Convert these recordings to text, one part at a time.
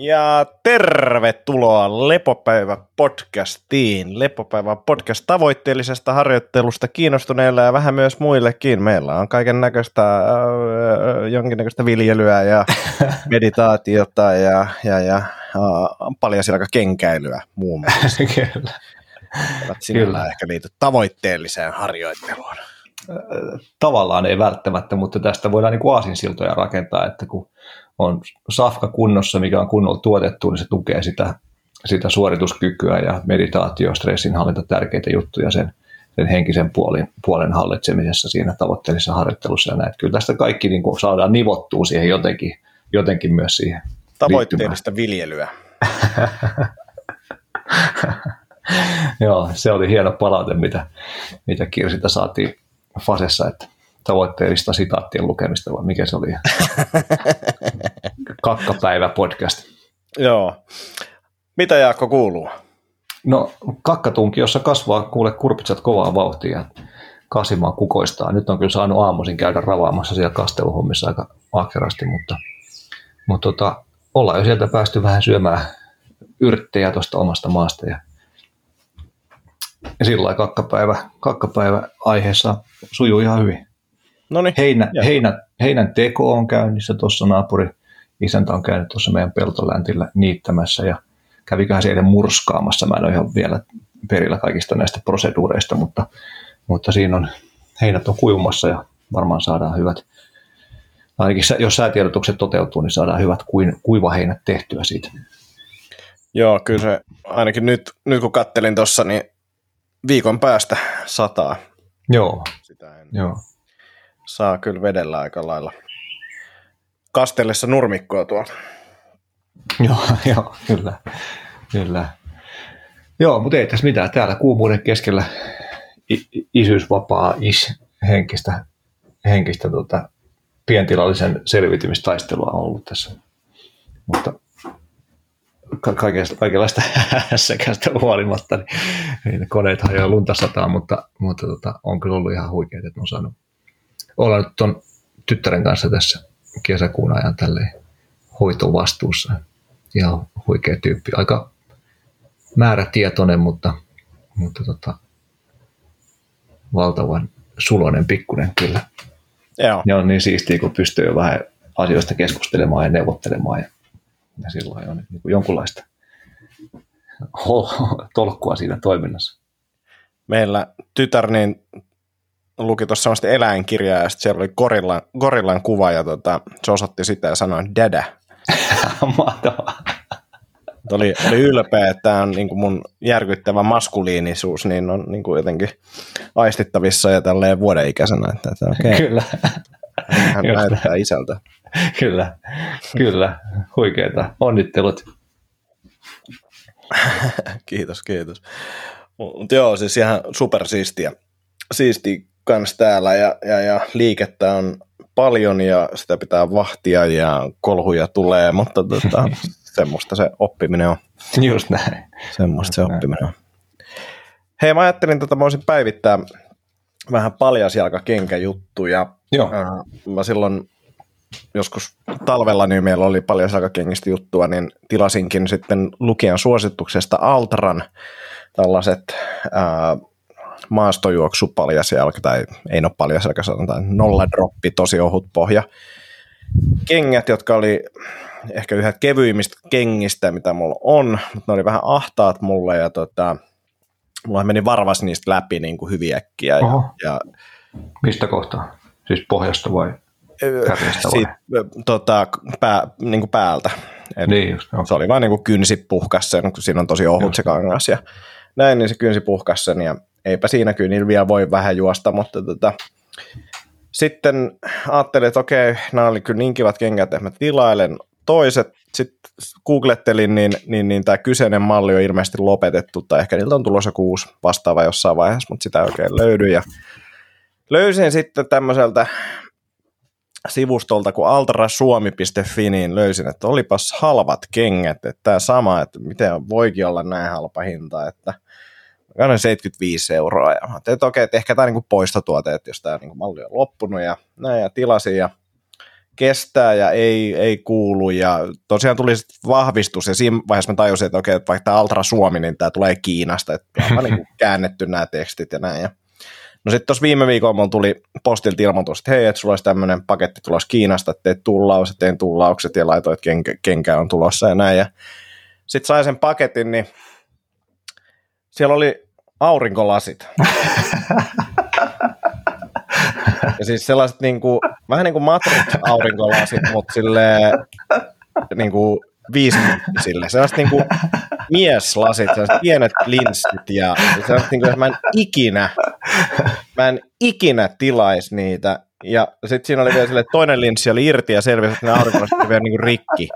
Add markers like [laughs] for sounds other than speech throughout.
Ja tervetuloa Lepopäivä podcastiin. Lepopäivä podcast tavoitteellisesta harjoittelusta kiinnostuneille ja vähän myös muillekin. Meillä on kaiken näköistä äh, jonkinnäköistä viljelyä ja [laughs] meditaatiota ja, ja, ja äh, kenkäilyä muun muassa. [laughs] Kyllä. Kyllä. ehkä liity tavoitteelliseen harjoitteluun. Tavallaan ei välttämättä, mutta tästä voidaan niin aasinsiltoja rakentaa, että kun on safka kunnossa, mikä on kunnolla tuotettu, niin se tukee sitä, sitä suorituskykyä ja meditaatio, stressinhallinta, tärkeitä juttuja sen, sen henkisen puolen, puolen hallitsemisessa siinä tavoitteellisessa harjoittelussa ja näin. Kyllä tästä kaikki niin kuin saadaan nivottua siihen jotenkin, jotenkin myös siihen Tavoitteellista viljelyä. [laughs] Joo, se oli hieno palaute, mitä, mitä Kirsiltä saatiin Fasessa, että tavoitteellista sitaattien lukemista, vai mikä se oli? [laughs] Kakkapäivä podcast. Joo. Mitä Jaakko kuuluu? No kakkatunki, jossa kasvaa kuule kurpitsat kovaa vauhtia kasimaan kukoistaa. Nyt on kyllä saanut aamuisin käydä ravaamassa siellä kasteluhommissa aika ahkerasti, mutta, mutta tota, ollaan jo sieltä päästy vähän syömään yrttejä tuosta omasta maasta ja, ja sillä kakkapäivä, kakkapäivä aiheessa sujuu ihan hyvin. Noniin, Heinä, heinä, heinän teko on käynnissä tuossa naapuri. Isäntä on käynyt tuossa meidän peltoläntillä niittämässä ja käviköhän se eilen murskaamassa. Mä en ole ihan vielä perillä kaikista näistä proseduureista, mutta, mutta siinä on, heinät on kuivumassa ja varmaan saadaan hyvät, ainakin jos säätiedotukset toteutuu, niin saadaan hyvät kuivaheinät tehtyä siitä. Joo, kyllä se ainakin nyt, nyt kun kattelin tuossa, niin viikon päästä sataa. Joo, Sitä en joo. Saa kyllä vedellä aika lailla kastellessa nurmikkoa tuolla. Joo, [laughs] joo, kyllä. kyllä. Joo, mutta ei tässä mitään. Täällä kuumuuden keskellä isyysvapaa is henkistä, henkistä tota, pientilallisen selviytymistaistelua on ollut tässä. Mutta ka- kaikesta, kaikenlaista [laughs] hässäkästä huolimatta, niin, niin koneet hajoaa lunta sataa, mutta, mutta tota, on kyllä ollut ihan huikeaa, että on saanut olla nyt tuon tyttären kanssa tässä kesäkuun ajan tälleen hoitovastuussa. Ihan huikea tyyppi. Aika määrätietoinen, mutta, mutta tota, valtavan sulonen pikkunen kyllä. Joo, Ja on niin siistiä, kun pystyy jo vähän asioista keskustelemaan ja neuvottelemaan. Ja, ja silloin on niin kuin jonkunlaista [laughs] tolkkua siinä toiminnassa. meillä tytär niin luki tuossa semmoista eläinkirjaa ja sitten siellä oli gorillan, gorillan kuva ja tota, se osoitti sitä ja sanoi dada. [laughs] Mahtavaa. Oli, oli ylpeä, että tämä on niin kuin mun järkyttävä maskuliinisuus, niin on niin kuin jotenkin aistittavissa ja tälleen vuoden ikäisenä, että, että okay, Kyllä, hän näyttää isältä. kyllä, kyllä. Huikeeta. Onnittelut. [laughs] kiitos, kiitos. Mutta joo, siis ihan supersiistiä siistiä kans täällä ja, ja, ja liikettä on paljon ja sitä pitää vahtia ja kolhuja tulee, mutta tota, [laughs] semmoista se oppiminen on. Just näin. Semmoista se Näin. oppiminen on. Hei, mä ajattelin, että mä voisin päivittää vähän paljasjalkakenkäjuttuja. Joo, Äh, Mä silloin joskus talvella, niin meillä oli paljasjalkakengistä juttua, niin tilasinkin sitten lukijan suosituksesta Altran tällaiset ää, maastojuoksu paljasjalka, tai ei ole paljasjalka, sanotaan nolla droppi, tosi ohut pohja. Kengät, jotka oli ehkä yhä kevyimmistä kengistä, mitä mulla on, mutta ne oli vähän ahtaat mulle, ja tota, mulla meni varvas niistä läpi niin kuin hyvin äkkiä, ja, ja mistä kohtaa? Siis pohjasta vai? Kärjestä vai? tota, pää, niin kuin päältä. Eli Niin just, joo. se oli vain niin kuin kynsi puhkas sen, kun siinä on tosi ohut se kangas ja näin, niin se kynsi puhkas sen ja eipä siinä kyynillä vielä voi vähän juosta, mutta tota, sitten ajattelin, että okei, nämä oli kyllä niin kivat kengät, että mä tilailen toiset. Sitten googlettelin, niin, niin, niin tämä kyseinen malli on ilmeisesti lopetettu, tai ehkä niiltä on tulossa kuusi vastaava jossain vaiheessa, mutta sitä ei oikein löydy. Ja löysin sitten tämmöiseltä sivustolta kuin altrasuomi.fi, niin löysin, että olipas halvat kengät, että tämä sama, että miten voikin olla näin halpa hinta, että noin 75 euroa, ja ajattelin, että okei, että ehkä tämä on niin poistotuote, että jos tämä niin malli on loppunut, ja näin, ja tilasin, ja kestää ja ei, ei kuulu. Ja tosiaan tuli vahvistus ja siinä vaiheessa mä tajusin, että okei, että vaikka tämä Altra Suomi, niin tämä tulee Kiinasta, että on niin [laughs] käännetty nämä tekstit ja näin. Ja No sitten tuossa viime viikolla mulla tuli postilta ilmoitus, että hei, että sulla olisi tämmöinen paketti tulossa Kiinasta, että teet tullaukset, tein tullaukset ja laitoin, että kenkä, kenkä on tulossa ja näin. Ja sitten sai sen paketin, niin siellä oli aurinkolasit. ja siis sellaiset niin kuin, vähän niin kuin matrit aurinkolasit, mutta silleen niin kuin viisikymppisille. Sellaiset niin kuin mieslasit, sellaiset pienet linssit ja sellaiset niin kuin, mä en ikinä, mä en ikinä tilaisi niitä. Ja sitten siinä oli vielä sille, että toinen linssi oli irti ja selvisi, että ne aurinkolasit oli vielä niin kuin rikki.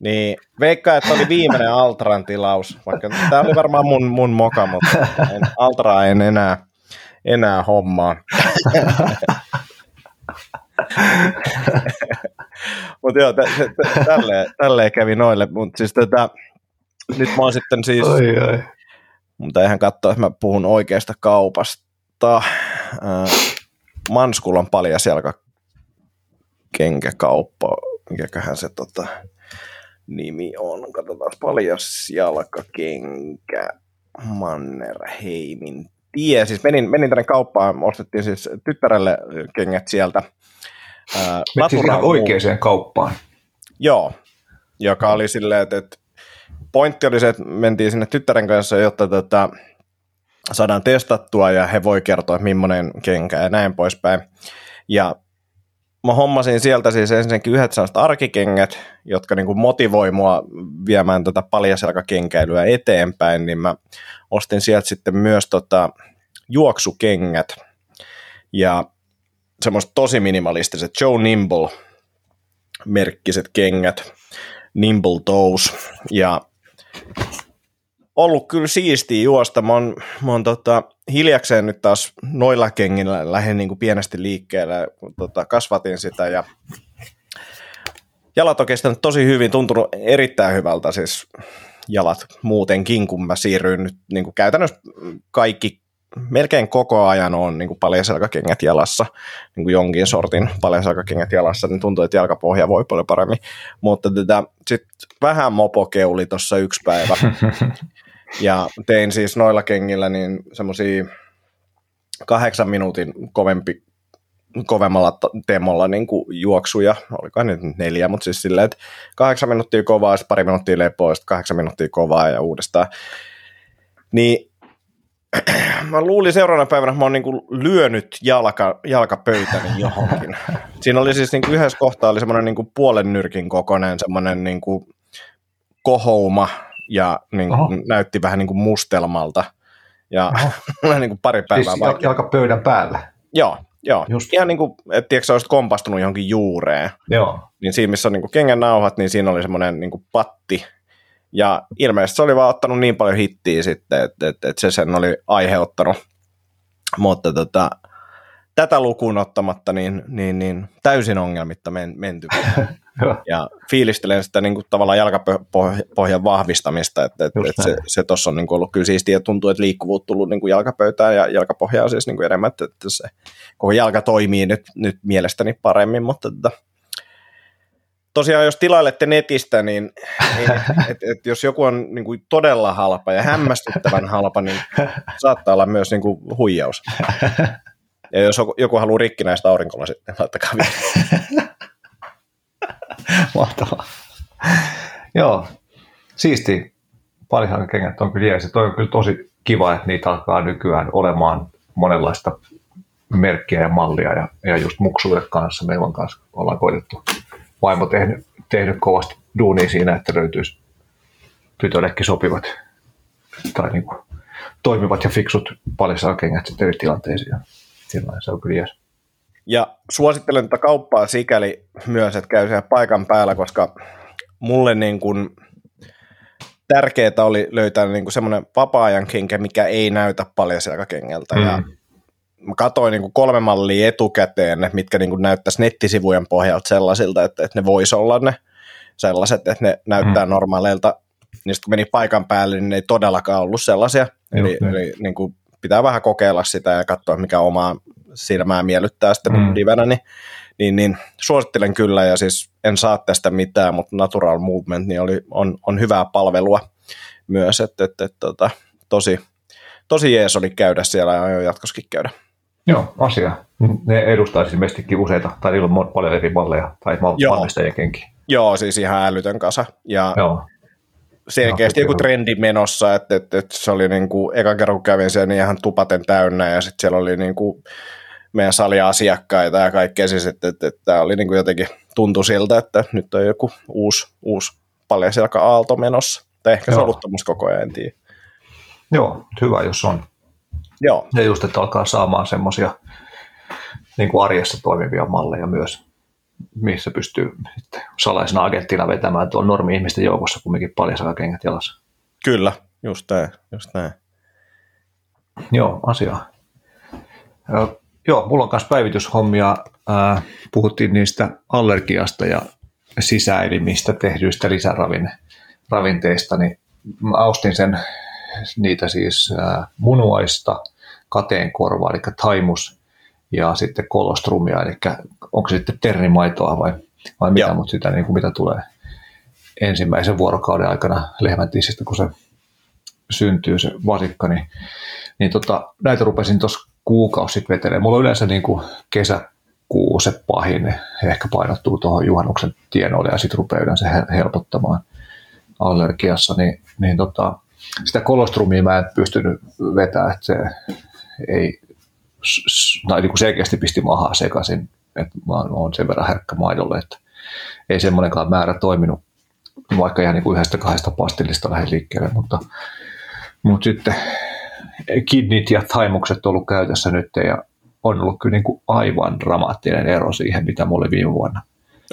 Niin, veikkaa, että oli viimeinen Altran tilaus, vaikka tämä oli varmaan mun, mun moka, mutta en, Altraa en enää, enää hommaa. mutta joo, t- t- tälleen, tälleen kävi noille, mutta siis tätä, nyt mä oon sitten siis, oi, oi. mutta eihän katsoa, että mä puhun oikeasta kaupasta. Äh, Manskulan paljasjalka kenkäkauppa, mikäköhän se tota, nimi on. Katsotaan paljas jalkakenkä Mannerheimin tie. Siis menin, menin tänne kauppaan, ostettiin siis tyttärelle kengät sieltä. Ää, siis ihan oikeaan kauppaan. Joo, joka oli silleen, että, että pointti oli se, että mentiin sinne tyttären kanssa, jotta tätä tota, saadaan testattua ja he voi kertoa, että millainen kenkä ja näin poispäin. Ja mä hommasin sieltä siis ensinnäkin yhdet sellaiset arkikengät, jotka niin kuin motivoi mua viemään tätä paljaselkakenkäilyä eteenpäin, niin mä ostin sieltä sitten myös tota juoksukengät ja semmoiset tosi minimalistiset Joe Nimble merkkiset kengät, Nimble Toes ja ollut kyllä siistiä juosta. Mä oon, mä oon tota, hiljakseen nyt taas noilla kengillä lähden niin kuin pienesti liikkeelle, tota, kasvatin sitä ja jalat on kestänyt tosi hyvin, tuntunut erittäin hyvältä siis jalat muutenkin, kun mä siirryin nyt niin kuin käytännössä kaikki melkein koko ajan on niin kuin paljaselkakengät jalassa, niin kuin jonkin sortin paljaselkakengät jalassa, niin tuntuu, että jalkapohja voi paljon paremmin. Mutta tätä, sit vähän mopokeuli tuossa yksi päivä. [laughs] Ja tein siis noilla kengillä niin semmoisia kahdeksan minuutin kovempi, kovemmalla teemolla niin kuin juoksuja, oliko nyt neljä, mutta siis silleen, että kahdeksan minuuttia kovaa, sitten pari minuuttia lepoa, sitten kahdeksan minuuttia kovaa ja uudestaan. Niin [clears throat] mä luulin seuraavana päivänä, että mä oon niin kuin lyönyt jalka, jalkapöytäni johonkin. [laughs] Siinä oli siis niin kuin yhdessä kohtaa oli semmoinen niin kuin puolen nyrkin kokoinen semmoinen niin kuin kohouma, ja niin kuin, näytti vähän niin kuin mustelmalta. Ja [laughs] niin kuin pari päivää siis vaikea. jalkapöydän päällä? Joo, joo. Just. Ihan niin kuin, että tiedätkö, olisit kompastunut johonkin juureen. Joo. Niin siinä, missä on niin kuin kengän nauhat, niin siinä oli semmoinen niin kuin patti. Ja ilmeisesti se oli vaan ottanut niin paljon hittiä sitten, että, että, että se sen oli aiheuttanut. Mutta tota, tätä lukuun ottamatta niin, niin, niin täysin ongelmitta men, menty. [laughs] ja fiilistelen sitä niin kuin, tavallaan jalkapohjan vahvistamista, että, että, että se, se tuossa on niin kuin, ollut kyllä siistiä ja tuntuu, että liikkuvuus tullut niin kuin jalkapöytään ja jalkapohjaa siis niin kuin enemmän, että, että se koko jalka toimii nyt, nyt mielestäni paremmin, mutta että, tosiaan jos tilailette netistä, niin, niin et, et jos joku on niin kuin todella halpa ja hämmästyttävän halpa, niin saattaa olla myös niin kuin huijaus. [laughs] Ja jos joku haluaa rikkinäistä aurinkolla sitten, laittakaa [laughs] Mahtavaa. Joo, siisti. Paljon kengät on kyllä jees. Toi on kyllä tosi kiva, että niitä alkaa nykyään olemaan monenlaista merkkiä ja mallia ja, ja just muksuille kanssa, meillä kanssa ollaan koitettu vaimo tehnyt, tehnyt kovasti duunia siinä, että löytyisi tytöllekin sopivat tai niin kuin, toimivat ja fiksut paljon kengät eri tilanteisiin. Silloin se on kyllä jees. Ja suosittelen tätä kauppaa sikäli myös, että käy siellä paikan päällä, koska mulle niin kuin tärkeää oli löytää niin kuin semmoinen vapaa-ajan kenkä, mikä ei näytä paljon kengältä. Mm. Ja mä katsoin niin kuin kolme mallia etukäteen, mitkä niin kuin näyttäisi nettisivujen pohjalta sellaisilta, että, että ne voisi olla ne sellaiset, että ne näyttää mm. normaaleilta. Niin sitten kun meni paikan päälle, niin ne ei todellakaan ollut sellaisia. Eli, eli niin kuin pitää vähän kokeilla sitä ja katsoa, mikä oma silmää miellyttää sitten mm. livenä, niin, niin, niin, suosittelen kyllä ja siis en saa tästä mitään, mutta Natural Movement niin oli, on, on hyvää palvelua myös, että, että, että, että tosi, tosi jees oli käydä siellä ja aion jatkoskin käydä. Joo, asia. Ne edustaa siis ilmeisestikin useita, tai niillä on paljon eri malleja, tai valmistajien kenki. Joo, siis ihan älytön kasa. Ja Joo. Selkeästi joku trendi menossa, että, että, että se oli niin kuin, eka kerran kun kävin siellä, niin ihan tupaten täynnä, ja sitten siellä oli niin kuin meidän saliasiakkaita ja kaikkea, siis että, että, että tämä oli niin kuin jotenkin tuntui siltä, että nyt on joku uusi, uusi paljasjalka aalto menossa. Tai ehkä Joo. ollut koko ajan, en tiedä. Joo, hyvä jos on. Joo. Ja just, että alkaa saamaan semmoisia niin kuin arjessa toimivia malleja myös, missä pystyy salaisena agenttina vetämään tuon normi-ihmisten joukossa kumminkin paljon kengät jalassa. Kyllä, just näin, just näin. Joo, asia. Joo, mulla on myös päivityshommia. puhuttiin niistä allergiasta ja sisäelimistä tehdyistä lisäravinteista, niin mä ostin sen niitä siis munuaista, kateenkorva, eli taimus, ja sitten kolostrumia, eli onko se sitten ternimaitoa vai, vai mitä, mutta sitä niin kuin mitä tulee ensimmäisen vuorokauden aikana lehmän tissistä, kun se syntyy se vasikka, niin, niin tota, näitä rupesin tuossa kuukausi sitten vetelemään. Mulla on yleensä niin kuin kesäkuu se pahin, ehkä painottuu tuohon juhannuksen tienoille ja sitten rupeaa yleensä helpottamaan allergiassa, niin, niin tota, sitä kolostrumia mä en pystynyt vetämään, että se ei, tai niin kuin selkeästi pisti mahaa sekaisin, että mä oon sen verran herkkä maidolle, että ei semmoinenkaan määrä toiminut, vaikka ihan niin kuin yhdestä kahdesta pastillista lähden liikkeelle, mutta, mutta sitten kidnit ja taimukset on ollut käytössä nyt ja on ollut kyllä niin kuin aivan dramaattinen ero siihen, mitä mulla oli viime vuonna.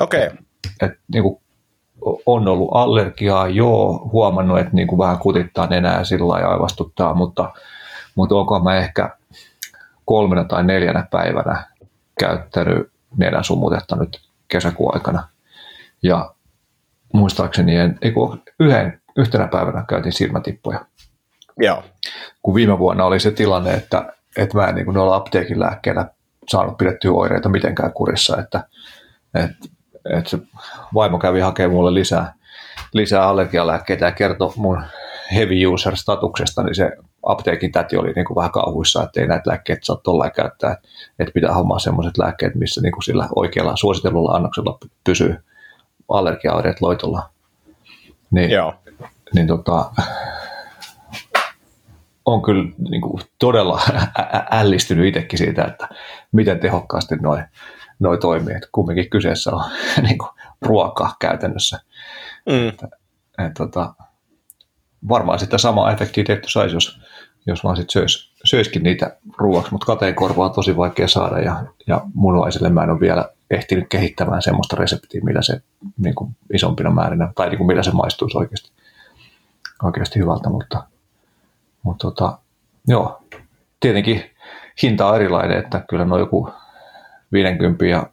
Okei. Okay. Et, et, niin kuin on ollut allergiaa, joo, huomannut, että niin kuin vähän kutittaa nenää sillä lailla aivastuttaa, mutta, mutta onko mä ehkä kolmena tai neljänä päivänä käyttänyt nenäsumutetta nyt kesäkuun aikana. Ja muistaakseni en, ei kun yhden, yhtenä päivänä käytin silmätippuja. Joo. Kun viime vuonna oli se tilanne, että, että mä en niin noilla apteekin lääkkeillä saanut pidettyä oireita mitenkään kurissa, että, että että se vaimo kävi hakemaan mulle lisää, lisää allergialääkkeitä ja kertoi mun heavy user statuksesta, niin se apteekin täti oli niin kuin vähän kauhuissa, että ei näitä lääkkeitä saa tuolla käyttää, että pitää hommaa sellaiset lääkkeet, missä niin kuin sillä oikealla suositellulla annoksella pysyy allergiaoireet loitolla. Niin, Joo. niin tota, on kyllä niin kuin todella ällistynyt itsekin siitä, että miten tehokkaasti noin noi toimii. Että kumminkin kyseessä on [laughs] niin kuin, ruoka käytännössä. Mm. Että, et, tota, varmaan sitä samaa efektiä tehty saisi, jos, jos vaan sit söis, söiskin niitä ruoaksi, mutta kateenkorva on tosi vaikea saada ja, ja munuaiselle mä en ole vielä ehtinyt kehittämään semmoista reseptiä, millä se niin kuin isompina määrinä, tai niin kuin millä se maistuisi oikeasti, oikeasti hyvältä, mutta, mutta tota, joo, tietenkin hinta on erilainen, että kyllä noin joku 50 ja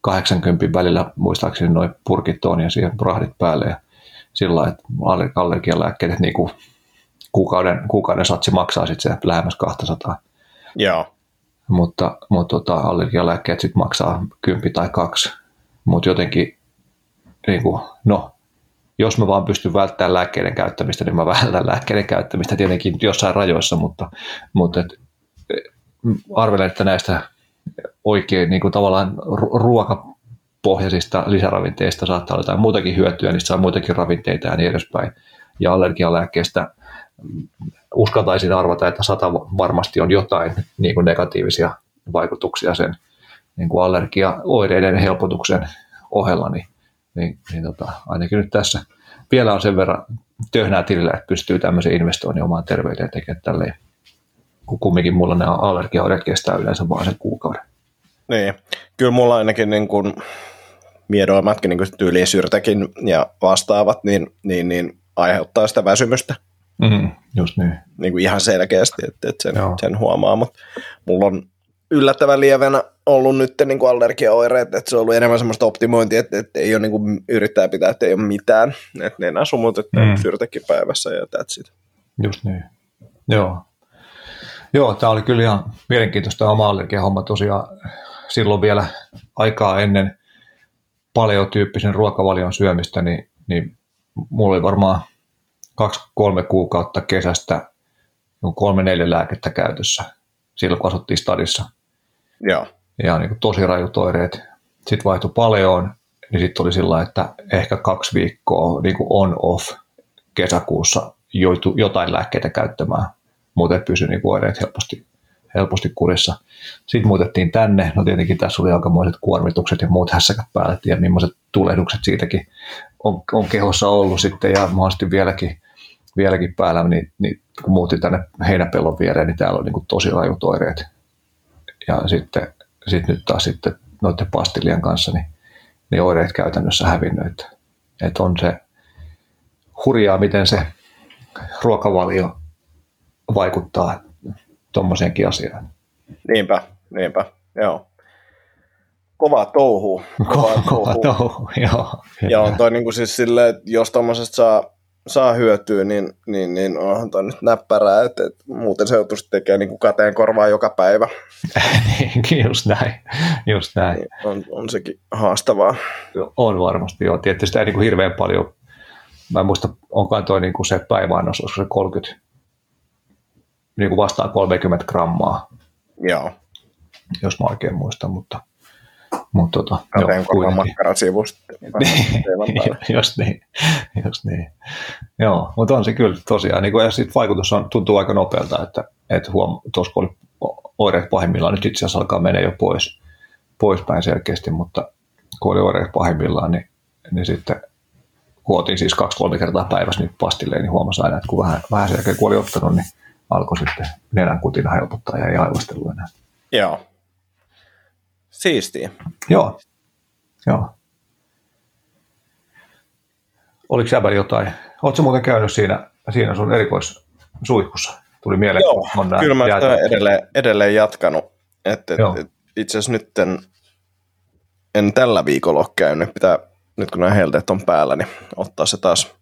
80 välillä muistaakseni noin purkit on ja siihen rahdit päälle ja sillä että allergialääkkeet niin kuin kuukauden, kuukauden satsi maksaa sitten se lähemmäs 200. Joo. Mutta, mutta tota, allergialääkkeet sitten maksaa 10 tai kaksi. Mutta jotenkin, niin kuin, no, jos mä vaan pystyn välttämään lääkkeiden käyttämistä, niin mä vältän lääkkeiden käyttämistä tietenkin jossain rajoissa, mutta, mutta et, arvelen, että näistä oikein niin kuin tavallaan ruokapohjaisista lisäravinteista saattaa olla jotain muutakin hyötyä, niistä saa muitakin ravinteita ja niin edespäin. Ja allergialääkkeestä uskaltaisin arvata, että sata varmasti on jotain niin kuin negatiivisia vaikutuksia sen niin kuin allergiaoireiden helpotuksen ohella, niin, niin, niin tota, ainakin nyt tässä vielä on sen verran töhnää tilillä, että pystyy tämmöisen investoinnin omaan terveyteen tekemään tälleen kun kumminkin mulla nämä allergiaoireet kestää yleensä vain sen kuukauden. Niin, kyllä mulla ainakin niin kuin miedoimatkin niin tyylisyrtäkin ja vastaavat, niin, niin, niin aiheuttaa sitä väsymystä. Mm, just niin. niin kuin ihan selkeästi, että, että sen, sen huomaa, mutta mulla on yllättävän lievänä ollut nyt niin kuin allergiaoireet, että se on ollut enemmän semmoista optimointia, että, että ei ole niin kuin, yrittää pitää, että ei ole mitään, että ne enää sumut, että mm. syrtäkin päivässä ja that's it. Just niin. Joo, Joo, tämä oli kyllä ihan mielenkiintoista oma homma tosiaan silloin vielä aikaa ennen paleotyyppisen ruokavalion syömistä, niin, niin mulla oli varmaan kaksi-kolme kuukautta kesästä kolme-neljä lääkettä käytössä silloin, kun asuttiin stadissa. Joo. Ja niin kuin tosi rajut oireet. Sitten vaihtui paleoon, niin sitten oli sillä että ehkä kaksi viikkoa niin kuin on-off kesäkuussa jotain lääkkeitä käyttämään. Muuten pysyi niin oireet helposti, helposti kurissa. Sitten muutettiin tänne. No tietenkin tässä oli aikamoiset kuormitukset ja muut hässäkät päälle. Ja millaiset tulehdukset siitäkin on, on kehossa ollut sitten ja mahdollisesti vieläkin, vieläkin päällä. Niin, niin kun muutin tänne heinäpellon viereen, niin täällä on niin tosi rajut oireet. Ja sitten sit nyt taas sitten noiden pastillien kanssa, niin, niin oireet käytännössä hävinnyt. Että, että on se hurjaa, miten se ruokavalio vaikuttaa tuommoiseenkin asiaan. Niinpä, niinpä, joo. Kova touhu. Kova, [laughs] kova, kova touhu, [laughs] joo. Joo, toi niin kuin siis että jos tuommoisesta saa, saa hyötyä, niin, niin, niin onhan toi nyt näppärää, että, että muuten se joutuisi tekemään niin kuin kateen korvaa joka päivä. [laughs] niin, just näin, just näin. Niin, on, on sekin haastavaa. On varmasti, joo. Tietysti sitä ei niin kuin hirveän paljon mä en muista, onkaan toi niin kuin se päiväannos, olisiko se 30, niin kuin vastaan 30 grammaa. Joo. Jos mä oikein muistan, mutta, mutta tota, joo, makkaran sivusta. [laughs] [laughs] just niin, just niin. Joo, mutta on se kyllä tosiaan, niin kuin, ja sit vaikutus on, tuntuu aika nopealta, että, että huom, tuossa kun oli oireet pahimmillaan, nyt itse asiassa alkaa mennä jo pois, poispäin selkeästi, mutta kun oli oireet pahimmillaan, niin, niin sitten huotiin siis kaksi-kolme kertaa päivässä nyt pastilleen, niin huomasi aina, että kun vähän, vähän sen jälkeen kun oli ottanut, niin alkoi sitten nenän kutina helpottaa ja ei aivastelu enää. Joo. Siistiä. Joo. Joo. Oliko Jäbäl jotain? Oletko muuten käynyt siinä, siinä sun erikoissuihkussa? Tuli mieleen. Joo, on kyllä mä edelleen, edelleen jatkanut. Et, et, et, itse asiassa nyt en, en tällä viikolla ole käynyt. Pitää nyt kun nämä helteet on päällä, niin ottaa se taas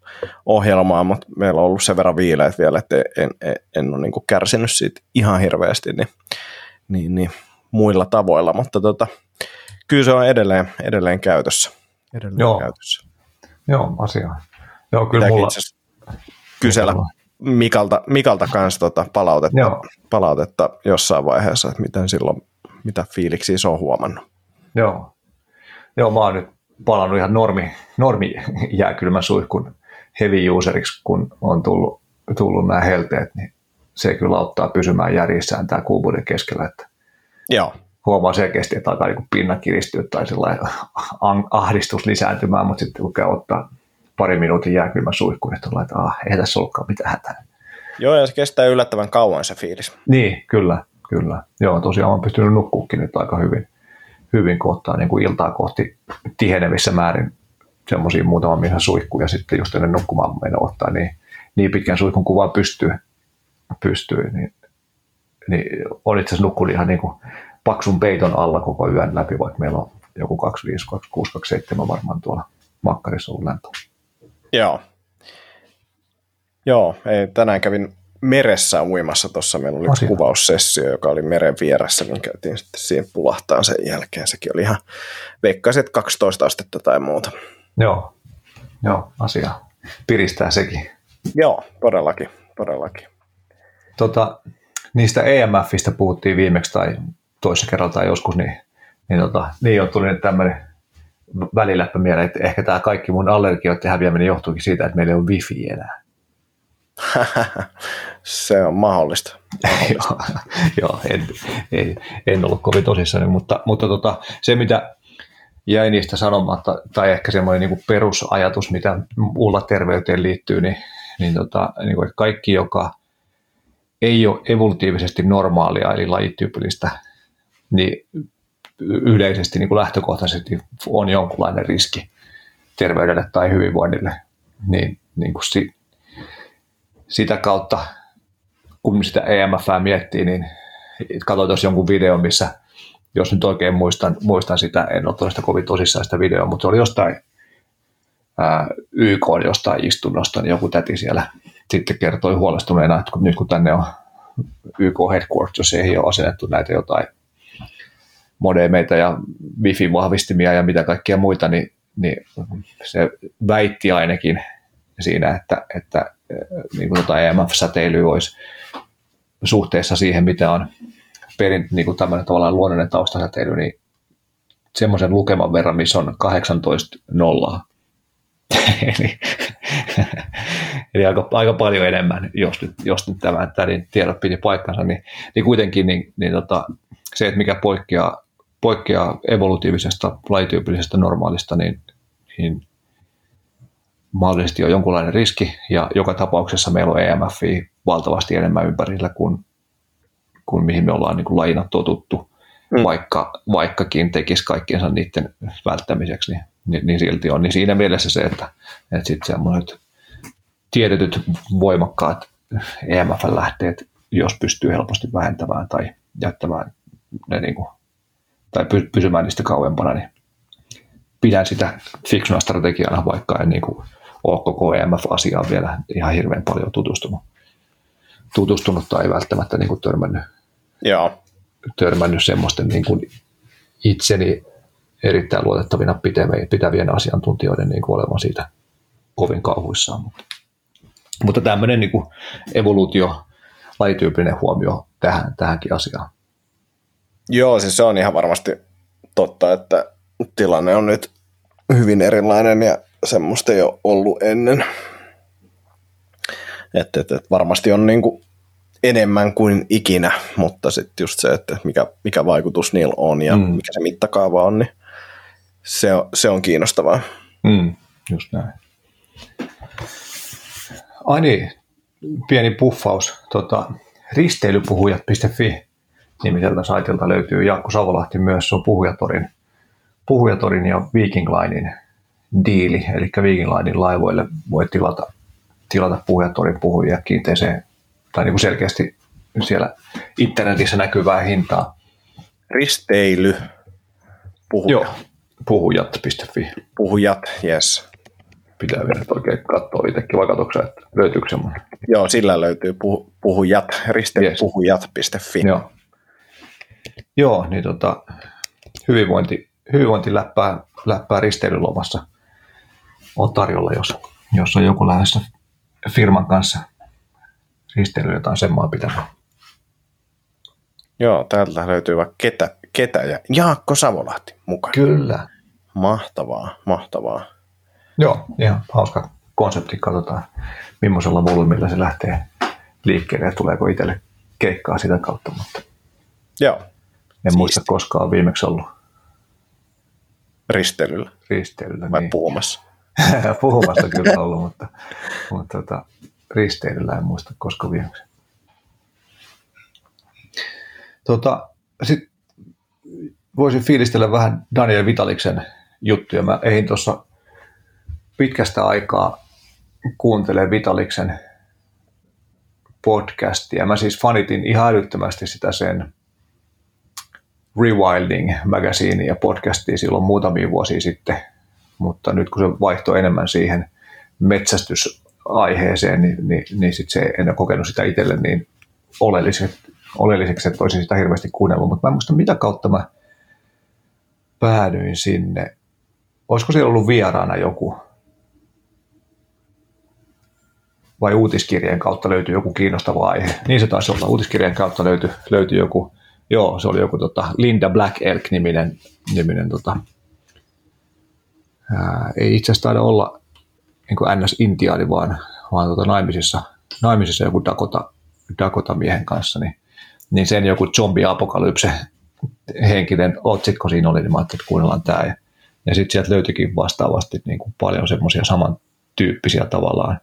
ohjelmaan, mutta meillä on ollut sen verran viileet vielä, että en, en, en ole niin kärsinyt siitä ihan hirveästi niin, niin, niin muilla tavoilla, mutta tota, kyllä se on edelleen, edelleen käytössä. Edelleen Joo. käytössä. Joo, asia. Joo, kyllä mulla... kysellä Mikalta, Mikalta kanssa tota palautetta, Joo. palautetta jossain vaiheessa, että miten silloin, mitä fiiliksiä se on huomannut. Joo. Joo, mä oon nyt palannut ihan normi, normi [laughs] jääkylmän suihkun heavy useriksi, kun on tullut, tullut nämä helteet, niin se kyllä auttaa pysymään järjissään tämä kuumuuden keskellä. Että Joo. Huomaa selkeästi, että alkaa niin pinna kiristyä tai ahdistus lisääntymään, mutta sitten kun käy ottaa pari minuutin jääkylmän suihkun, niin tulee, että ah, ei tässä olekaan mitään hätää. Joo, ja se kestää yllättävän kauan se fiilis. Niin, kyllä, kyllä. Joo, tosiaan olen pystynyt nukkuukin nyt aika hyvin hyvin kohtaa niin kuin iltaa kohti tihenevissä määrin semmoisia muutaman miehen suihkuja sitten just ennen nukkumaan mennä ottaa, niin, niin pitkän suihkun kuvaa pystyy, pystyy niin, niin on itse asiassa nukkunut ihan niin kuin paksun peiton alla koko yön läpi, vaikka meillä on joku 25, 26, 27 varmaan tuolla makkarissa ollut lämpö. Joo. Joo, ei, tänään kävin meressä uimassa. Tuossa meillä oli Asia. kuvaussessio, joka oli meren vieressä, niin käytiin sitten siihen pulahtaan sen jälkeen. Sekin oli ihan, veikkaisin, 12 astetta tai muuta. Joo, joo asia. Piristää sekin. Joo, todellakin, todellakin. Tota, niistä EMFistä puhuttiin viimeksi tai toisessa kerralla tai joskus, niin, niin, tota, niin on tuli tämmöinen väliläppä mieleen, että ehkä tämä kaikki mun allergioiden häviäminen johtuukin siitä, että meillä ei ole wifi enää. [laughs] se on mahdollista. [laughs] joo, joo en, en, en, ollut kovin tosissani, mutta, mutta tota, se mitä jäi niistä sanomatta, tai ehkä semmoinen niin perusajatus, mitä mulla terveyteen liittyy, niin, niin, tota, niin kuin, että kaikki, joka ei ole evolutiivisesti normaalia, eli lajityypillistä, niin yleisesti niin kuin lähtökohtaisesti on jonkunlainen riski terveydelle tai hyvinvoinnille, niin, niin kuin si, sitä kautta, kun sitä EMF miettii, niin katsoin tuossa jonkun videon, missä, jos nyt oikein muistan, muistan sitä, en ole sitä kovin tosissaan sitä videoa, mutta se oli jostain ää, YK jostain istunnosta, niin joku täti siellä sitten kertoi huolestuneena, että kun, nyt kun tänne on YK Headquarters, ei ole asennettu näitä jotain modemeita ja wifi-vahvistimia ja mitä kaikkia muita, niin, niin se väitti ainakin siinä, että, että niin kuin tota EMF-säteily olisi suhteessa siihen, mitä on perin, niin kuin tämmöinen tavallaan luonnollinen taustasäteily, niin semmoisen lukeman verran, missä on 18 nollaa. [laughs] eli, [laughs] eli aika, aika, paljon enemmän, jos nyt, jos nyt tämä, tämä niin tiedot piti paikkansa, niin, niin kuitenkin niin, niin tota, se, että mikä poikkeaa, poikkeaa evolutiivisesta, lajityypillisestä normaalista, niin, niin mahdollisesti on jonkunlainen riski, ja joka tapauksessa meillä on EMF valtavasti enemmän ympärillä kuin, kuin mihin me ollaan niin kuin lajina totuttu, mm. vaikka, vaikkakin tekisi kaikkiensa niiden välttämiseksi, niin, niin, niin silti on. Niin siinä mielessä se, että, että sitten semmoiset tiedetyt voimakkaat EMF-lähteet, jos pystyy helposti vähentämään tai jättämään ne niin kuin, tai pysymään niistä kauempana, niin pidän sitä fiksuna strategiana, vaikka en niin kuin ole koko EMF-asiaan vielä ihan hirveän paljon tutustunut, tutustunut tai välttämättä niin kuin törmännyt, Joo. Törmännyt semmoisten niin kuin itseni erittäin luotettavina pitävien asiantuntijoiden niin kuin olevan siitä kovin kauhuissaan. Mutta, mutta tämmöinen niin kuin evoluutio, lajityypillinen huomio tähän, tähänkin asiaan. Joo, siis se on ihan varmasti totta, että tilanne on nyt hyvin erilainen ja semmoista ei ole ollut ennen. Että et, et varmasti on niinku enemmän kuin ikinä, mutta sitten just se, että mikä, mikä vaikutus niillä on ja mm. mikä se mittakaava on, niin se on, se on kiinnostavaa. Mm, just näin. Ai niin, pieni puffaus. Tota, risteilypuhujat.fi nimiseltä saitilta löytyy Jaakko Savolahti myös, se on Puhujatorin, Puhujatorin ja Viking Linein diili, eli Viking Linein laivoille voi tilata, tilata Puhujatorin puhujia kiinteeseen tai niin kuin selkeästi siellä internetissä näkyvää hintaa. Risteily. Puhujat. Joo, puhujat.fi. Puhujat, yes. Pitää vielä oikein katsoa itsekin, vai katsoa, että löytyykö semmoinen? Joo, sillä löytyy puh- puhujat, risteilypuhujat.fi. Joo. Joo, niin tota, hyvinvointi, hyvinvointiläppää läppää risteilylomassa on tarjolla, jos, jos on joku lähdössä firman kanssa risteily jotain semmoa pitämään. Joo, täältä löytyy vaikka ketä, ketä ja Jaakko Savolahti mukaan. Kyllä. Mahtavaa, mahtavaa. Joo, ihan hauska konsepti. Katsotaan, millaisella volyymilla se lähtee liikkeelle ja tuleeko itselle keikkaa sitä kautta. Mutta Joo. En Siisti. muista koskaan viimeksi ollut. Risteilyllä. Risteilyllä, Vai niin. puhumassa? [laughs] puhumassa kyllä ollut, mutta, mutta tota, risteilyllä en muista koska viimeksi. Tota, Sitten voisin fiilistellä vähän Daniel Vitaliksen juttuja. Mä eihin tuossa pitkästä aikaa kuuntele Vitaliksen podcastia. Mä siis fanitin ihan älyttömästi sitä sen Rewilding magazine ja podcastia silloin muutamia vuosia sitten, mutta nyt kun se vaihtoi enemmän siihen metsästysaiheeseen, niin, niin, niin sit se en ole kokenut sitä itselle niin oleelliseksi, oleelliseksi, että olisin sitä hirveästi kuunnellut, mutta mä en muista mitä kautta mä päädyin sinne. Olisiko siellä ollut vieraana joku? Vai uutiskirjeen kautta löytyy joku kiinnostava aihe? [laughs] Niin se taisi olla. Uutiskirjeen kautta löytyi, löytyi joku, joo, se oli joku tota, Linda Black Elk-niminen, niminen, tota, ei itse asiassa taida olla niin kuin NS-intiaani, vaan, vaan tota, naimisissa, naimisissa joku Dakota, Dakota-miehen kanssa, niin, niin sen joku zombi-apokalypse henkinen otsikko siinä oli, niin mä ajattelin, että kuunnellaan tämä. Ja, ja sitten sieltä löytyikin vastaavasti niin kuin paljon semmoisia samantyyppisiä tavallaan,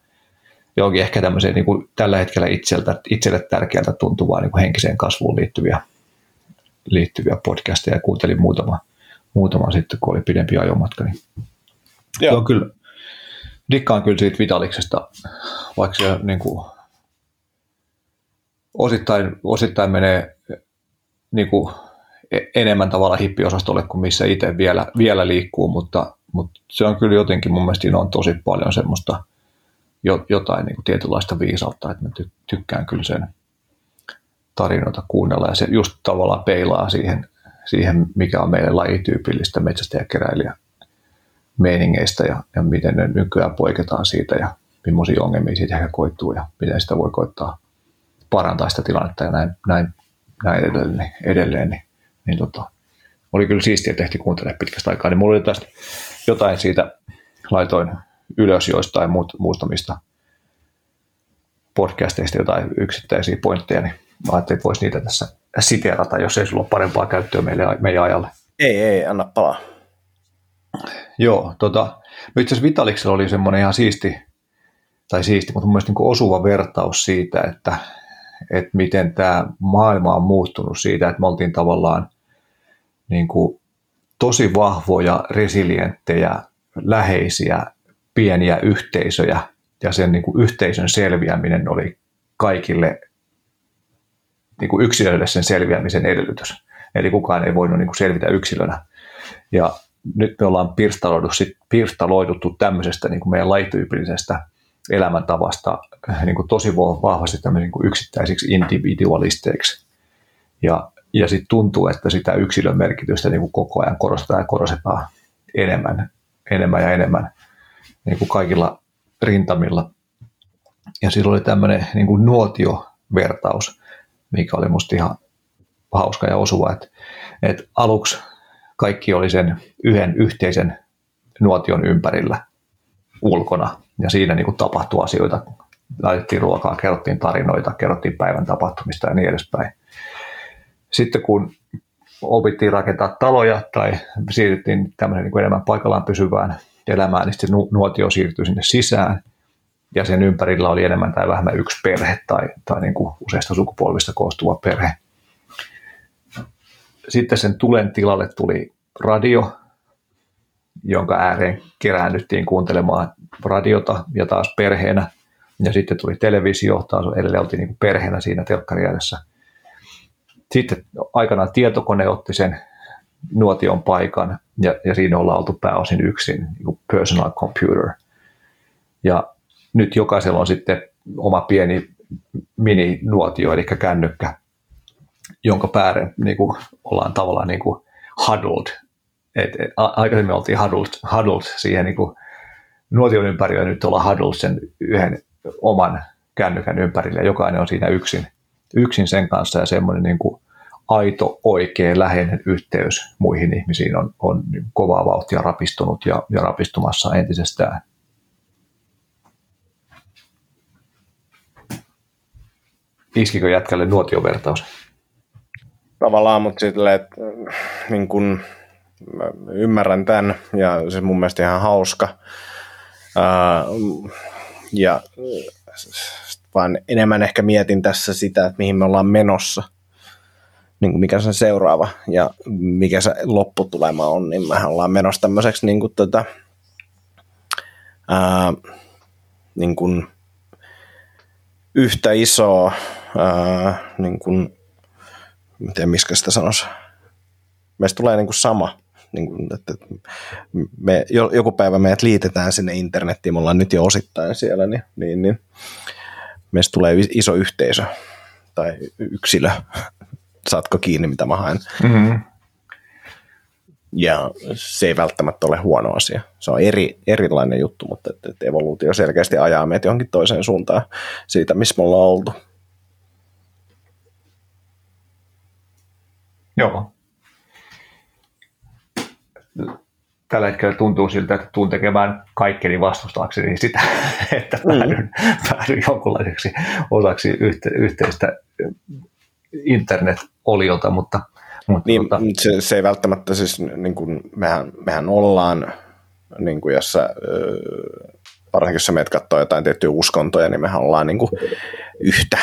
johonkin ehkä tämmöiseen niin kuin tällä hetkellä itseltä, itselle tärkeältä tuntuvaa niin kuin henkiseen kasvuun liittyviä, liittyviä podcasteja ja kuuntelin muutama, muutama sitten, kun oli pidempi ajomatka. Niin Joo. Joo, kyllä. Dikkaan kyllä siitä Vitaliksesta, vaikka se niin kuin, osittain, osittain menee niin kuin, enemmän tavalla hippiosastolle kuin missä itse vielä, vielä liikkuu, mutta, mutta se on kyllä jotenkin mun mielestä on tosi paljon semmoista jotain niin kuin tietynlaista viisautta, että mä tykkään kyllä sen, tarinoita kuunnella ja se just tavallaan peilaa siihen, siihen mikä on meille lajityypillistä metsästäjäkeräilijä meiningeistä ja, ja miten ne nykyään poiketaan siitä ja millaisia ongelmia siitä ehkä koittuu ja miten sitä voi koittaa parantaa sitä tilannetta ja näin, näin, näin edelleen, niin, edelleen niin, niin tota, oli kyllä siistiä, tehtiin kuuntelemaan pitkästä aikaa. Niin mulla oli tästä jotain siitä, laitoin ylös joistain muut, muutamista podcasteista jotain yksittäisiä pointteja, niin mä ajattelin, että voisi niitä tässä siteerata, jos ei sulla ole parempaa käyttöä meille, meidän ajalle. Ei, ei, anna palaa. Joo, tota, no itse asiassa Vitaliksella oli semmoinen ihan siisti, tai siisti, mutta mun mielestä niin osuva vertaus siitä, että, että miten tämä maailma on muuttunut siitä, että me oltiin tavallaan niin kuin tosi vahvoja, resilienttejä, läheisiä, pieniä yhteisöjä, ja sen niin kuin yhteisön selviäminen oli kaikille niin kuin yksilöille sen selviämisen edellytys. Eli kukaan ei voinut niin kuin selvitä yksilönä. Ja nyt me ollaan pirstaloiduttu tämmöisestä niin kuin meidän lajityypillisestä elämäntavasta niin kuin tosi vahvasti niin kuin yksittäisiksi individualisteiksi. Ja, ja sitten tuntuu, että sitä yksilön merkitystä niin kuin koko ajan korostetaan ja korostetaan enemmän, enemmän ja enemmän niin kuin kaikilla rintamilla. Ja silloin oli tämmöinen niin kuin nuotiovertaus, mikä oli musta ihan hauska ja osuva, että, että aluksi kaikki oli sen yhden yhteisen nuotion ympärillä ulkona ja siinä niin kuin tapahtui asioita. Laitettiin ruokaa, kerrottiin tarinoita, kerrottiin päivän tapahtumista ja niin edespäin. Sitten kun opittiin rakentaa taloja tai siirryttiin tämmöisen niin enemmän paikallaan pysyvään elämään, niin sitten nuotio siirtyi sinne sisään ja sen ympärillä oli enemmän tai vähemmän yksi perhe tai, tai niin kuin useista sukupolvista koostuva perhe. Sitten sen tulen tilalle tuli radio, jonka ääreen keräännyttiin kuuntelemaan radiota ja taas perheenä. Ja sitten tuli televisio, taas edelleen oltiin niin perheenä siinä telkkarin ääressä. Sitten aikanaan tietokone otti sen nuotion paikan ja, ja siinä ollaan oltu pääosin yksin, niin personal computer. Ja nyt jokaisella on sitten oma pieni mini-nuotio, eli kännykkä, jonka päälle niin kuin, ollaan tavallaan niin kuin huddled. Et, et, aikaisemmin oltiin huddled, huddled siihen niin kuin, nuotion ympärillä, nyt ollaan huddled sen yhden oman kännykän ympärillä, ja jokainen on siinä yksin, yksin sen kanssa, ja semmoinen niin kuin, aito, oikea, läheinen yhteys muihin ihmisiin on, on niin kovaa vauhtia rapistunut ja, ja rapistumassa entisestään. Iskikö jätkälle nuotiovertaus? Tavallaan, mutta sitten, että niin kun, ymmärrän tämän ja se mun mielestä ihan hauska. Ää, ja vaan enemmän ehkä mietin tässä sitä, että mihin me ollaan menossa – niin mikä se seuraava ja mikä se lopputulema on, niin mehän ollaan menossa tämmöiseksi niin kuin, tota, ää, niin kuin yhtä isoa, ää, niin kuin, miten miskä sitä sanoisi, meistä tulee niin kuin sama, niin kuin, että me, joku päivä meidät liitetään sinne internettiin, me ollaan nyt jo osittain siellä, niin, niin, niin meistä tulee iso yhteisö tai yksilö saatko kiinni, mitä mä haen. Mm-hmm. Ja se ei välttämättä ole huono asia. Se on eri, erilainen juttu, mutta että, että evoluutio selkeästi ajaa meitä johonkin toiseen suuntaan siitä, missä me ollaan oltu. Joo. Tällä hetkellä tuntuu siltä, että tuun tekemään kaikkeni vastustaakseni sitä, [laughs] että päädyn, mm. päädyn jonkunlaiseksi osaksi yhte, yhteistä internet-oliota, mutta mutta niin, tota... se, se, ei välttämättä siis, niin kuin, mehän, mehän ollaan, niin kuin jos sä, varsinkin jos sä meet katsoa jotain tiettyjä uskontoja, niin mehän ollaan niin kuin yhtä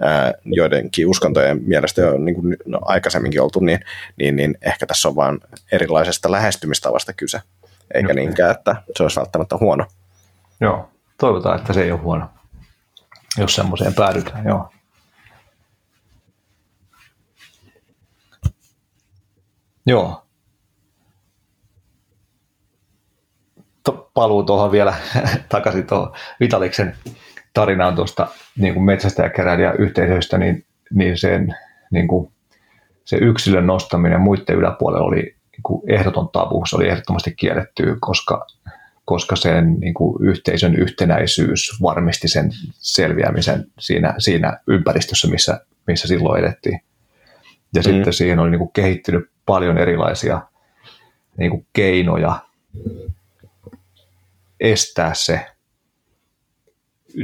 ää, joidenkin uskontojen mielestä jo niin kuin no, aikaisemminkin oltu, niin, niin, niin ehkä tässä on vain erilaisesta lähestymistavasta kyse, eikä Joo. niinkään, että se olisi välttämättä huono. Joo, toivotaan, että se ei ole huono, jos semmoiseen päädytään, joo. Joo. To, paluu tuohon vielä [laughs] takaisin tuohon Vitaliksen tarinaan tuosta niin kuin metsästäjäkeräilijä yhteisöistä, niin niin sen niin kuin, se yksilön nostaminen muiden yläpuolella oli niin kuin ehdoton tabu, se oli ehdottomasti kielletty, koska, koska sen niin kuin yhteisön yhtenäisyys varmisti sen selviämisen siinä, siinä ympäristössä, missä, missä silloin edettiin. Ja mm. sitten siihen oli niin kuin kehittynyt paljon erilaisia niin kuin keinoja estää se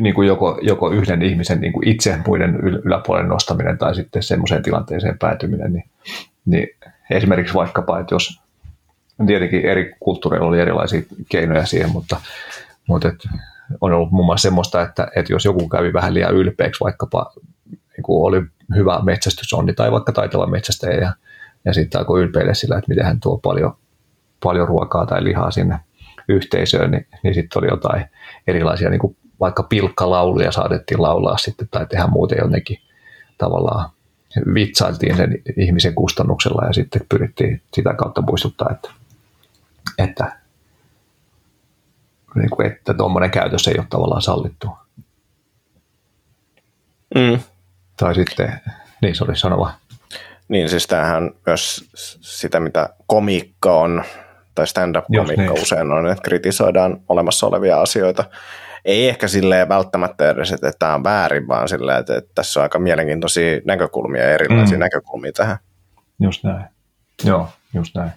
niin kuin joko, joko yhden ihmisen niin kuin itse muiden yläpuolen nostaminen tai sitten semmoiseen tilanteeseen päätyminen, niin, niin esimerkiksi vaikkapa, että jos tietenkin eri kulttuureilla oli erilaisia keinoja siihen, mutta, mutta et on ollut muun muassa semmoista, että, että jos joku kävi vähän liian ylpeäksi, vaikkapa niin kuin oli hyvä metsästysonni tai vaikka taitava metsästäjä ja, ja sitten alkoi ylpeille sillä, että miten hän tuo paljon, paljon ruokaa tai lihaa sinne yhteisöön, niin, niin sitten oli jotain erilaisia niin kuin vaikka pilkkalauluja saatettiin laulaa sitten tai tehdä muuten jotenkin tavallaan vitsailtiin sen ihmisen kustannuksella ja sitten pyrittiin sitä kautta muistuttaa, että, että, niin kuin, että tuommoinen käytös ei ole tavallaan sallittu. Mm. Tai sitten, niin se oli sanova. Niin, siis tämähän myös sitä, mitä komiikka on, tai stand-up-komiikka niin. usein on, että kritisoidaan olemassa olevia asioita ei ehkä silleen välttämättä edes, että tämä on väärin, vaan silleen, että, että tässä on aika mielenkiintoisia näkökulmia ja erilaisia mm. näkökulmia tähän. Just näin. Joo, just näin.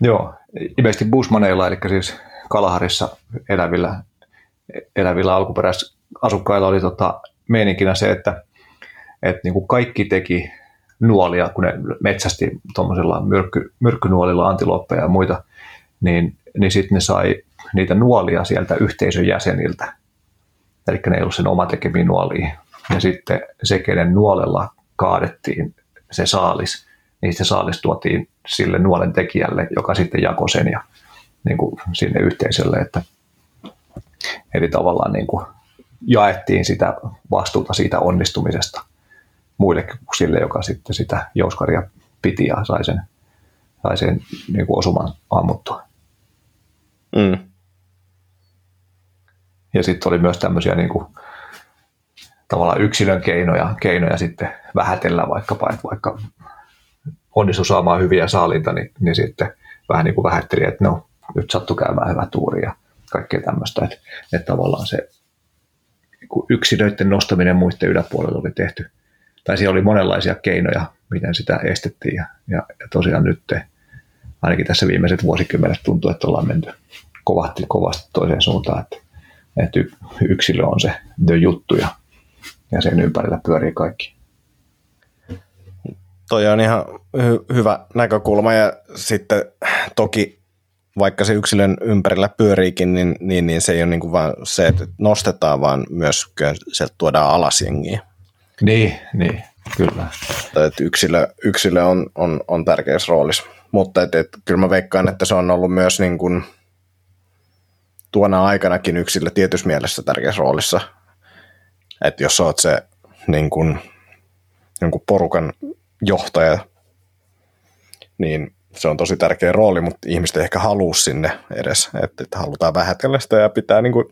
Joo, ilmeisesti Bushmaneilla, eli siis Kalaharissa elävillä, elävillä alkuperäisasukkailla oli tota, meininkinä se, että, että niin kuin kaikki teki nuolia, kun ne metsästi tuommoisella myrkky, myrkkynuolilla antiloppeja ja muita, niin, niin sitten ne sai niitä nuolia sieltä yhteisön jäseniltä. Eli ne ei ollut sen oma tekemiä nuolia. Ja sitten se, kenen nuolella kaadettiin se saalis, niin se saalis tuotiin sille nuolen tekijälle, joka sitten jakoi sen ja niin kuin sinne yhteisölle. Että, eli tavallaan niin kuin jaettiin sitä vastuuta siitä onnistumisesta muille kuin sille, joka sitten sitä jouskaria piti ja sai sen, sai sen niin kuin osuman ammuttua. Mm. Ja sitten oli myös tämmöisiä niin kuin, tavallaan yksilön keinoja, keinoja sitten vähätellä vaikkapa, että vaikka onnistu saamaan hyviä saalinta, niin, niin sitten vähän niin kuin vähätteli, että no, nyt sattu käymään hyvä tuuri ja kaikkea tämmöistä. Että, että tavallaan se niin yksilöiden nostaminen muiden yläpuolelle oli tehty. Tai siellä oli monenlaisia keinoja, miten sitä estettiin. Ja, ja, ja tosiaan nyt ainakin tässä viimeiset vuosikymmenet tuntuu, että ollaan menty kovasti, kovasti toiseen suuntaan. Että että yksilö on se the juttu ja, ja sen ympärillä pyörii kaikki. Toi on ihan hy- hyvä näkökulma ja sitten toki vaikka se yksilön ympärillä pyöriikin, niin, niin, niin se ei ole niin kuin vaan se, että nostetaan, vaan myös sieltä tuodaan alas jengiä. Niin, niin, kyllä. Että yksilö, yksilö on, on, on tärkeässä roolissa. Mutta et, et, kyllä mä veikkaan, että se on ollut myös niin kuin – tuona aikanakin yksilö tietyssä mielessä tärkeässä roolissa. Että jos olet se niin kuin, jonkun porukan johtaja, niin se on tosi tärkeä rooli, mutta ihmiset ei ehkä halua sinne edes, että, että halutaan vähätellä sitä ja pitää niin kuin,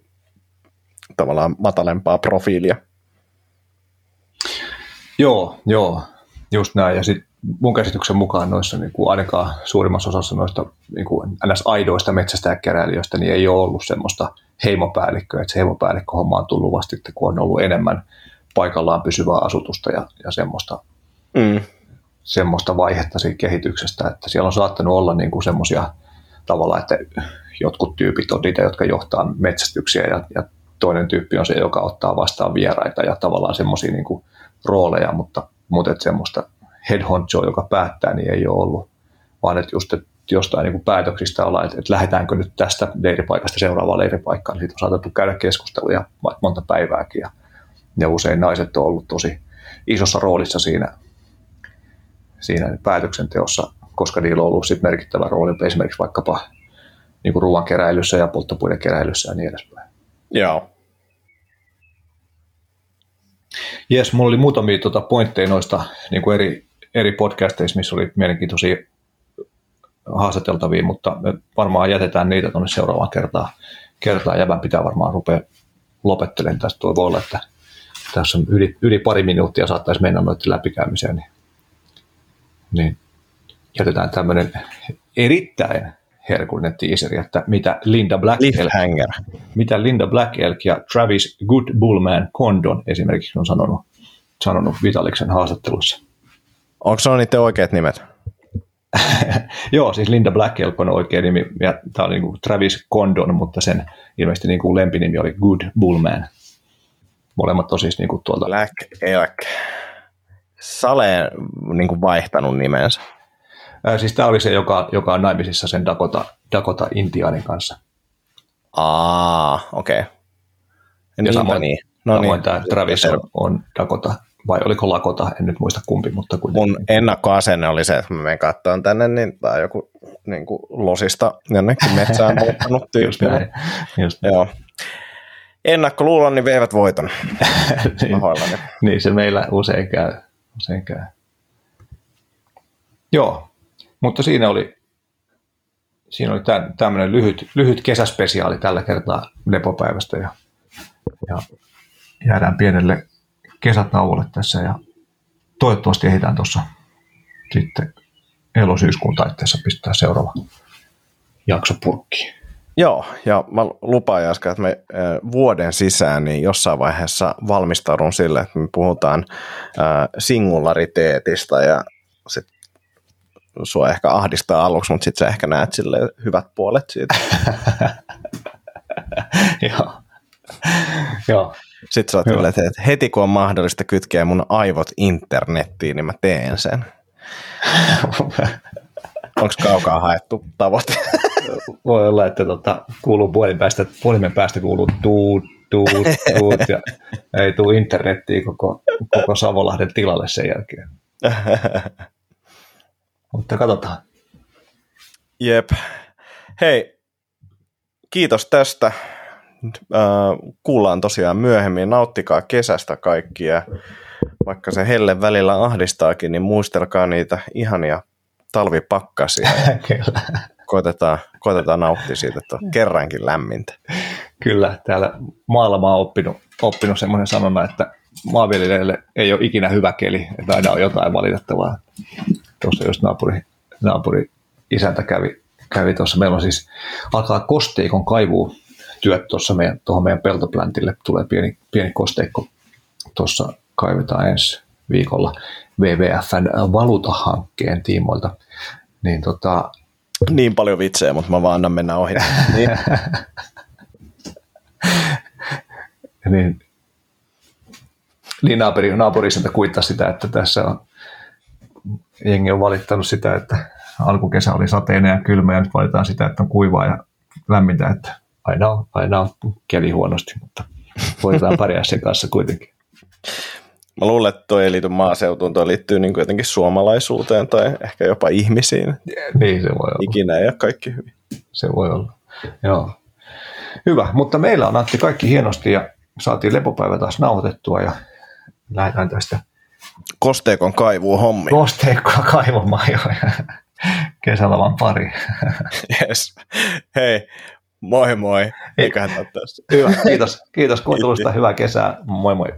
tavallaan matalempaa profiilia. Joo, joo, just näin. Ja sitten mun käsityksen mukaan noissa niin kuin ainakaan suurimmassa osassa noista niin kuin ns. aidoista metsästäjäkeräilijöistä niin ei ole ollut semmoista heimopäällikköä, että se heimopäällikkö homma on tullut vasta, kun on ollut enemmän paikallaan pysyvää asutusta ja, ja semmoista, mm. semmoista vaihetta siinä kehityksestä, että siellä on saattanut olla niin kuin semmoisia tavalla, että jotkut tyypit on niitä, jotka johtaa metsästyksiä ja, ja toinen tyyppi on se, joka ottaa vastaan vieraita ja tavallaan semmoisia niin kuin rooleja, mutta, mutta että semmoista head honcho, joka päättää, niin ei ole ollut, vaan että just että jostain niin kuin päätöksistä ollaan, että, että lähdetäänkö nyt tästä leiripaikasta seuraavaan leiripaikkaan, niin siitä on saatettu käydä keskusteluja monta päivääkin ja, ja usein naiset on ollut tosi isossa roolissa siinä, siinä päätöksenteossa, koska niillä on ollut sit merkittävä rooli esimerkiksi vaikkapa niin ruoan keräilyssä ja polttopuiden keräilyssä ja niin edespäin. Joo. Jes, mulla oli muutamia tuota pointteja noista niin kuin eri eri podcasteissa, missä oli mielenkiintoisia haastateltavia, mutta me varmaan jätetään niitä tuonne seuraavaan kertaan. kertaan. Jävän pitää varmaan rupea lopettelemaan tästä. Tuo voi olla, että tässä on yli, yli pari minuuttia saattaisi mennä noiden läpikäymiseen, niin, niin jätetään tämmöinen erittäin herkullinen teaseri, että mitä Linda Black, Cliffhanger. mitä Linda Black Elk ja Travis Good Bullman Condon esimerkiksi on sanonut, sanonut Vitaliksen haastattelussa. Onko se on niiden oikeat nimet? [laughs] Joo, siis Linda Black Elk on oikea nimi, ja tämä oli niin Travis Condon, mutta sen ilmeisesti niin kuin lempinimi oli Good Bullman. Molemmat on siis niin kuin tuolta... Black Elk. Sale niin kuin vaihtanut nimensä. Ää, siis tämä oli se, joka, joka on naimisissa sen Dakota, Dakota Intiaanin kanssa. Aa, okei. Okay. Ja Niin, samoin, niin. no samoin niin. tämä Travis on, on Dakota, vai oliko Lakota, en nyt muista kumpi, mutta kuitenkin. Mun ennakkoasenne oli se, että mä menen katsomaan tänne, niin tää on joku niin kuin losista jonnekin metsään muuttanut [laughs] Just tyyppi. näin. Just näin. Joo. Ennakkoluuloni veivät voiton. [laughs] niin, niin, se meillä usein käy. Usein käy. Joo, mutta siinä oli, siinä oli tämmöinen lyhyt, lyhyt kesäspesiaali tällä kertaa lepopäivästä ja, ja jäädään pienelle kesätauolle tässä ja toivottavasti ehditään tuossa sitten elosyyskuun taitteessa pistää seuraava jakso purkkiin. Joo, ja mä lupaan Jaska, että me vuoden sisään niin jossain vaiheessa valmistaudun sille, että me puhutaan singulariteetista ja sit sua ehkä ahdistaa aluksi, mutta sitten sä ehkä näet sille hyvät puolet siitä. [laughs] Joo. Joo. Sitten sä oot että heti kun on mahdollista kytkeä mun aivot internettiin, niin mä teen sen. [laughs] Onko kaukaa haettu tavoite? [laughs] Voi olla, että tota, kuuluu puolin päästä, puolimen päästä kuuluu tuut, tuut, tuut ja ei tuu internettiin koko, koko Savolahden tilalle sen jälkeen. Mutta katsotaan. Jep. Hei, kiitos tästä. Kuullaan tosiaan myöhemmin. Nauttikaa kesästä kaikki ja vaikka se helle välillä ahdistaakin, niin muistelkaa niitä ihania talvipakkasia. [laughs] Kyllä. Koitetaan, koitetaan nauttia siitä, että on kerrankin lämmintä. Kyllä, täällä maalla mä oon oppinut, oppinut semmoisen sanonnan, että maanviljelijöille ei ole ikinä hyvä keli, että aina on jotain valitettavaa. Tuossa just naapuri, naapuri isäntä kävi, kävi tuossa. Meillä on siis, alkaa kosteikon kaivuu työt tuossa meidän, tuohon meidän peltopläntille. Tulee pieni, pieni kosteikko. Tuossa kaivetaan ensi viikolla WWFn valuutahankkeen tiimoilta. Niin tota, Niin paljon vitsejä, mutta mä vaan annan mennä ohi. [laughs] Niin. niin, niin naapuri, naapuri kuittaa sitä, että tässä on jengi on valittanut sitä, että alkukesä oli sateinen ja kylmä ja nyt valitaan sitä, että on kuivaa ja lämmintä, että aina on, aina on keli huonosti, mutta voidaan pärjää sen kanssa kuitenkin. Mä luulen, että toi ei liity maaseutuun, toi liittyy niin kuin jotenkin suomalaisuuteen tai ehkä jopa ihmisiin. Niin se voi olla. Ikinä ei ole kaikki hyvin. Se voi olla. Joo. Hyvä, mutta meillä on Antti kaikki hienosti ja saatiin lepopäivä taas nauhoitettua ja lähdetään tästä Kosteikon kaivuu hommi. kosteikkoa kaivamaan jo kesäloman pari. Yes. Hei, moi moi. Eiköhän tässä. Hyvä, kiitos. Kiitos kuuntelusta. Hyvää kesää. Moi moi.